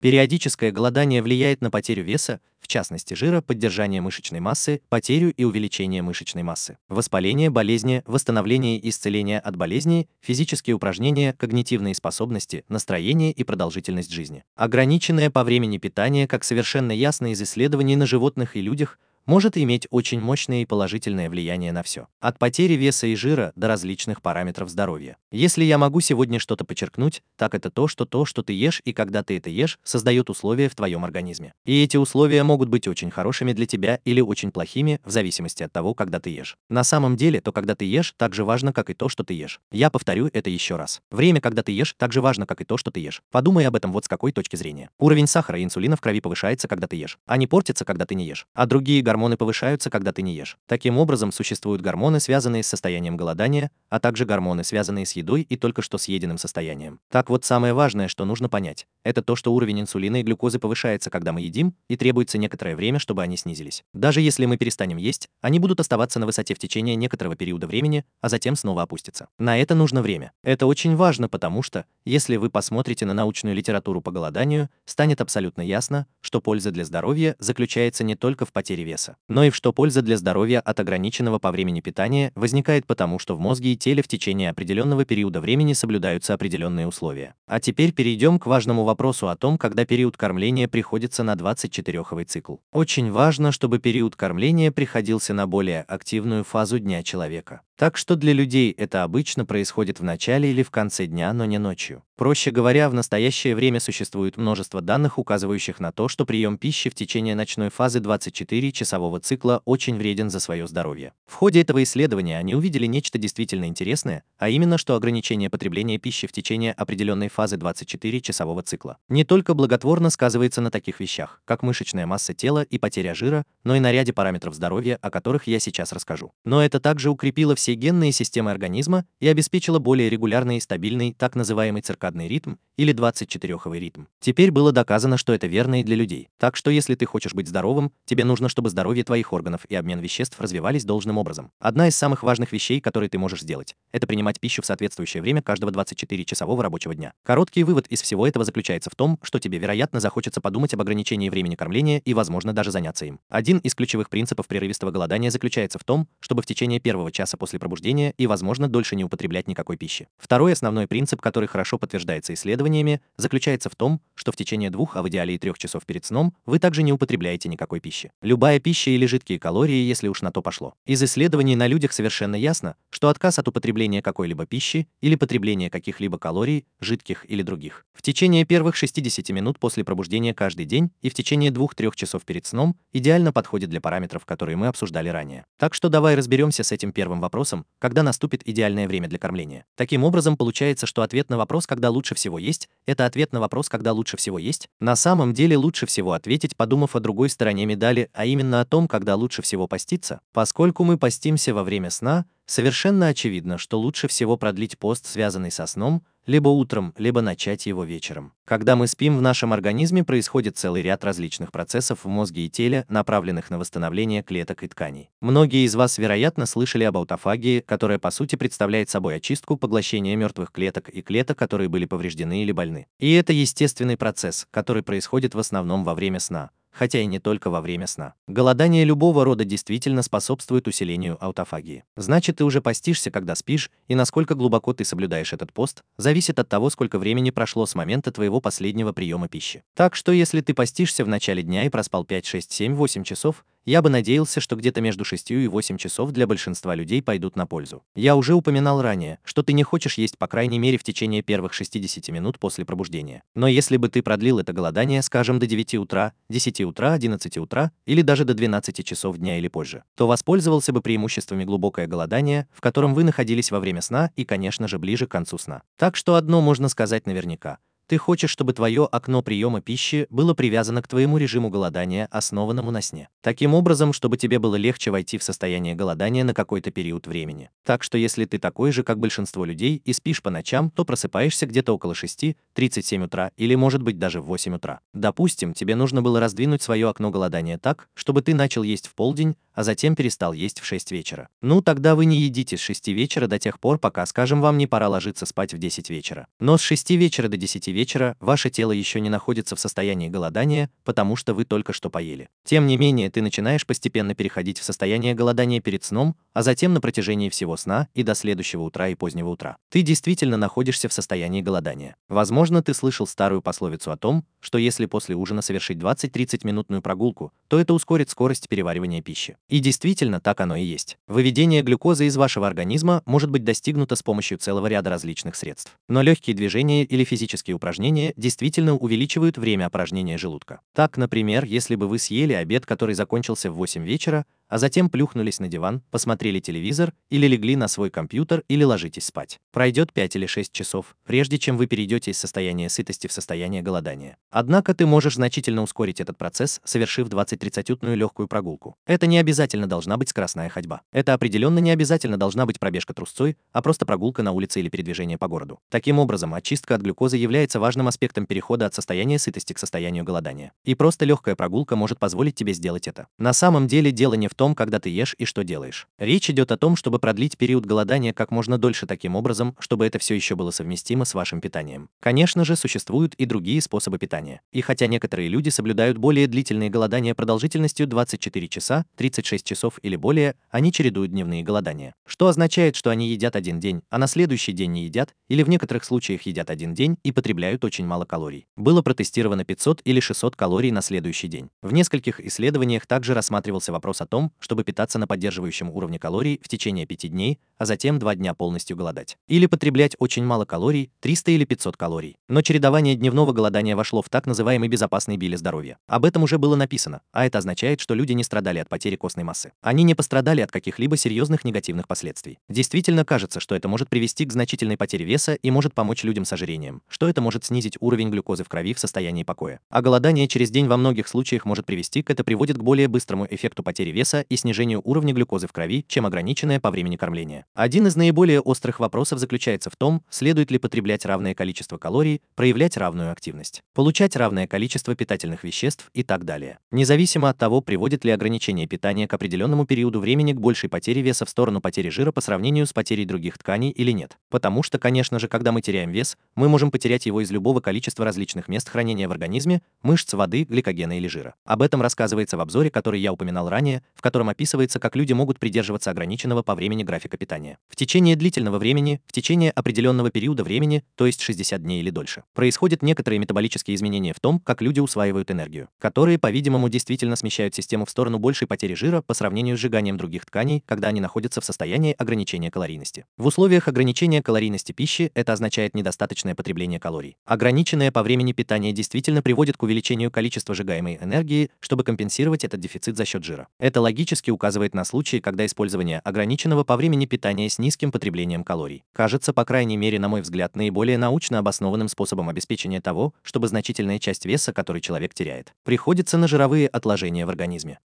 Периодическое голодание влияет на потерю веса, в частности жира, поддержание мышечной массы, потерю и увеличение мышечной массы, воспаление, болезни, восстановление и исцеление от болезней, физические упражнения, когнитивные способности, настроение и продолжительность жизни. Ограниченное по времени питание, как совершенно ясно из исследований на животных и людях, может иметь очень мощное и положительное влияние на все. От потери веса и жира до различных параметров здоровья. Если я могу сегодня что-то подчеркнуть, так это то, что то, что ты ешь и когда ты это ешь, создает условия в твоем организме. И эти условия могут быть очень хорошими для тебя или очень плохими, в зависимости от того, когда ты ешь. На самом деле, то, когда ты ешь, так же важно, как и то, что ты ешь. Я повторю это еще раз. Время, когда ты ешь, так же важно, как и то, что ты ешь. Подумай об этом вот с какой точки зрения. Уровень сахара и инсулина в крови повышается, когда ты ешь, а не портится, когда ты не ешь. А другие гормоны гормоны повышаются, когда ты не ешь. Таким образом, существуют гормоны, связанные с состоянием голодания, а также гормоны, связанные с едой и только что съеденным состоянием. Так вот, самое важное, что нужно понять, это то, что уровень инсулина и глюкозы повышается, когда мы едим, и требуется некоторое время, чтобы они снизились. Даже если мы перестанем есть, они будут оставаться на высоте в течение некоторого периода времени, а затем снова опустятся. На это нужно время. Это очень важно, потому что, если вы посмотрите на научную литературу по голоданию, станет абсолютно ясно, что польза для здоровья заключается не только в потере веса веса, но и в что польза для здоровья от ограниченного по времени питания возникает потому, что в мозге и теле в течение определенного периода времени соблюдаются определенные условия. А теперь перейдем к важному вопросу о том, когда период кормления приходится на 24-овый цикл. Очень важно, чтобы период кормления приходился на более активную фазу дня человека. Так что для людей это обычно происходит в начале или в конце дня, но не ночью. Проще говоря, в настоящее время существует множество данных, указывающих на то, что прием пищи в течение ночной фазы 24-часового цикла очень вреден за свое здоровье. В ходе этого исследования они увидели нечто действительно интересное, а именно, что ограничение потребления пищи в течение определенной фазы 24-часового цикла не только благотворно сказывается на таких вещах, как мышечная масса тела и потеря жира, но и на ряде параметров здоровья, о которых я сейчас расскажу. Но это также укрепило все все генные системы организма и обеспечила более регулярный и стабильный так называемый циркадный ритм или 24-овый ритм. Теперь было доказано, что это верно и для людей. Так что если ты хочешь быть здоровым, тебе нужно, чтобы здоровье твоих органов и обмен веществ развивались должным образом. Одна из самых важных вещей, которые ты можешь сделать, это принимать пищу в соответствующее время каждого 24-часового рабочего дня. Короткий вывод из всего этого заключается в том, что тебе, вероятно, захочется подумать об ограничении времени кормления и, возможно, даже заняться им. Один из ключевых принципов прерывистого голодания заключается в том, чтобы в течение первого часа после после пробуждения и, возможно, дольше не употреблять никакой пищи. Второй основной принцип, который хорошо подтверждается исследованиями, заключается в том, что в течение двух, а в идеале и трех часов перед сном вы также не употребляете никакой пищи. Любая пища или жидкие калории, если уж на то пошло. Из исследований на людях совершенно ясно, что отказ от употребления какой-либо пищи или потребления каких-либо калорий, жидких или других, в течение первых 60 минут после пробуждения каждый день и в течение 2-3 часов перед сном идеально подходит для параметров, которые мы обсуждали ранее. Так что давай разберемся с этим первым вопросом вопросом, когда наступит идеальное время для кормления. Таким образом, получается, что ответ на вопрос, когда лучше всего есть, это ответ на вопрос, когда лучше всего есть. На самом деле лучше всего ответить, подумав о другой стороне медали, а именно о том, когда лучше всего поститься. Поскольку мы постимся во время сна, совершенно очевидно, что лучше всего продлить пост, связанный со сном, либо утром, либо начать его вечером. Когда мы спим, в нашем организме происходит целый ряд различных процессов в мозге и теле, направленных на восстановление клеток и тканей. Многие из вас, вероятно, слышали об аутофагии, которая по сути представляет собой очистку, поглощение мертвых клеток и клеток, которые были повреждены или больны. И это естественный процесс, который происходит в основном во время сна хотя и не только во время сна. Голодание любого рода действительно способствует усилению аутофагии. Значит, ты уже постишься, когда спишь, и насколько глубоко ты соблюдаешь этот пост, зависит от того, сколько времени прошло с момента твоего последнего приема пищи. Так что если ты постишься в начале дня и проспал 5, 6, 7, 8 часов, я бы надеялся, что где-то между 6 и 8 часов для большинства людей пойдут на пользу. Я уже упоминал ранее, что ты не хочешь есть по крайней мере в течение первых 60 минут после пробуждения. Но если бы ты продлил это голодание, скажем, до 9 утра, 10 утра, 11 утра или даже до 12 часов дня или позже, то воспользовался бы преимуществами глубокое голодание, в котором вы находились во время сна и, конечно же, ближе к концу сна. Так что одно можно сказать наверняка. Ты хочешь, чтобы твое окно приема пищи было привязано к твоему режиму голодания, основанному на сне. Таким образом, чтобы тебе было легче войти в состояние голодания на какой-то период времени. Так что если ты такой же, как большинство людей, и спишь по ночам, то просыпаешься где-то около 6-37 утра или может быть даже в 8 утра. Допустим, тебе нужно было раздвинуть свое окно голодания так, чтобы ты начал есть в полдень, а затем перестал есть в 6 вечера. Ну, тогда вы не едите с 6 вечера до тех пор, пока, скажем, вам не пора ложиться спать в 10 вечера. Но с 6 вечера до 10 вечера ваше тело еще не находится в состоянии голодания, потому что вы только что поели. Тем не менее, ты начинаешь постепенно переходить в состояние голодания перед сном, а затем на протяжении всего сна и до следующего утра и позднего утра. Ты действительно находишься в состоянии голодания. Возможно, ты слышал старую пословицу о том, что если после ужина совершить 20-30 минутную прогулку, то это ускорит скорость переваривания пищи. И действительно так оно и есть. Выведение глюкозы из вашего организма может быть достигнуто с помощью целого ряда различных средств. Но легкие движения или физические упражнения действительно увеличивают время опорожнения желудка. Так, например, если бы вы съели обед, который закончился в 8 вечера, а затем плюхнулись на диван, посмотрели телевизор или легли на свой компьютер или ложитесь спать. Пройдет 5 или 6 часов, прежде чем вы перейдете из состояния сытости в состояние голодания. Однако ты можешь значительно ускорить этот процесс, совершив 20-30-минутную легкую прогулку. Это не обязательно должна быть скоростная ходьба. Это определенно не обязательно должна быть пробежка трусцой, а просто прогулка на улице или передвижение по городу. Таким образом, очистка от глюкозы является важным аспектом перехода от состояния сытости к состоянию голодания. И просто легкая прогулка может позволить тебе сделать это. На самом деле дело не в том, когда ты ешь и что делаешь. Речь идет о том, чтобы продлить период голодания как можно дольше таким образом, чтобы это все еще было совместимо с вашим питанием. Конечно же, существуют и другие способы питания. И хотя некоторые люди соблюдают более длительные голодания продолжительностью 24 часа, 36 часов или более, они чередуют дневные голодания. Что означает, что они едят один день, а на следующий день не едят, или в некоторых случаях едят один день и потребляют очень мало калорий. Было протестировано 500 или 600 калорий на следующий день. В нескольких исследованиях также рассматривался вопрос о том, чтобы питаться на поддерживающем уровне калорий в течение 5 дней, а затем 2 дня полностью голодать. Или потреблять очень мало калорий, 300 или 500 калорий. Но чередование дневного голодания вошло в так называемый безопасный били здоровья. Об этом уже было написано, а это означает, что люди не страдали от потери костной массы. Они не пострадали от каких-либо серьезных негативных последствий. Действительно кажется, что это может привести к значительной потере веса и может помочь людям с ожирением, что это может снизить уровень глюкозы в крови в состоянии покоя. А голодание через день во многих случаях может привести к это приводит к более быстрому эффекту потери веса и снижению уровня глюкозы в крови, чем ограниченное по времени кормления. Один из наиболее острых вопросов заключается в том, следует ли потреблять равное количество калорий, проявлять равную активность, получать равное количество питательных веществ и так далее. Независимо от того, приводит ли ограничение питания к определенному периоду времени к большей потере веса в сторону потери жира по сравнению с потерей других тканей или нет. Потому что, конечно же, когда мы теряем вес, мы можем потерять его из любого количества различных мест хранения в организме, мышц, воды, гликогена или жира. Об этом рассказывается в обзоре, который я упоминал ранее, в котором описывается, как люди могут придерживаться ограниченного по времени графика питания. В течение длительного времени, в течение определенного периода времени, то есть 60 дней или дольше, происходят некоторые метаболические изменения в том, как люди усваивают энергию, которые, по-видимому, действительно смещают систему в сторону большей потери жира по сравнению с сжиганием других тканей, когда они находятся в состоянии ограничения калорийности. В условиях ограничения калорийности пищи это означает недостаточное потребление калорий. Ограниченное по времени питание действительно приводит к увеличению количества сжигаемой энергии, чтобы компенсировать этот дефицит за счет жира. Это логически указывает на случаи, когда использование ограниченного по времени питания с низким потреблением калорий кажется, по крайней мере, на мой взгляд, наиболее научно обоснованным способом обеспечения того, чтобы значительная часть веса, который человек теряет, приходится на жировые отложения в организме.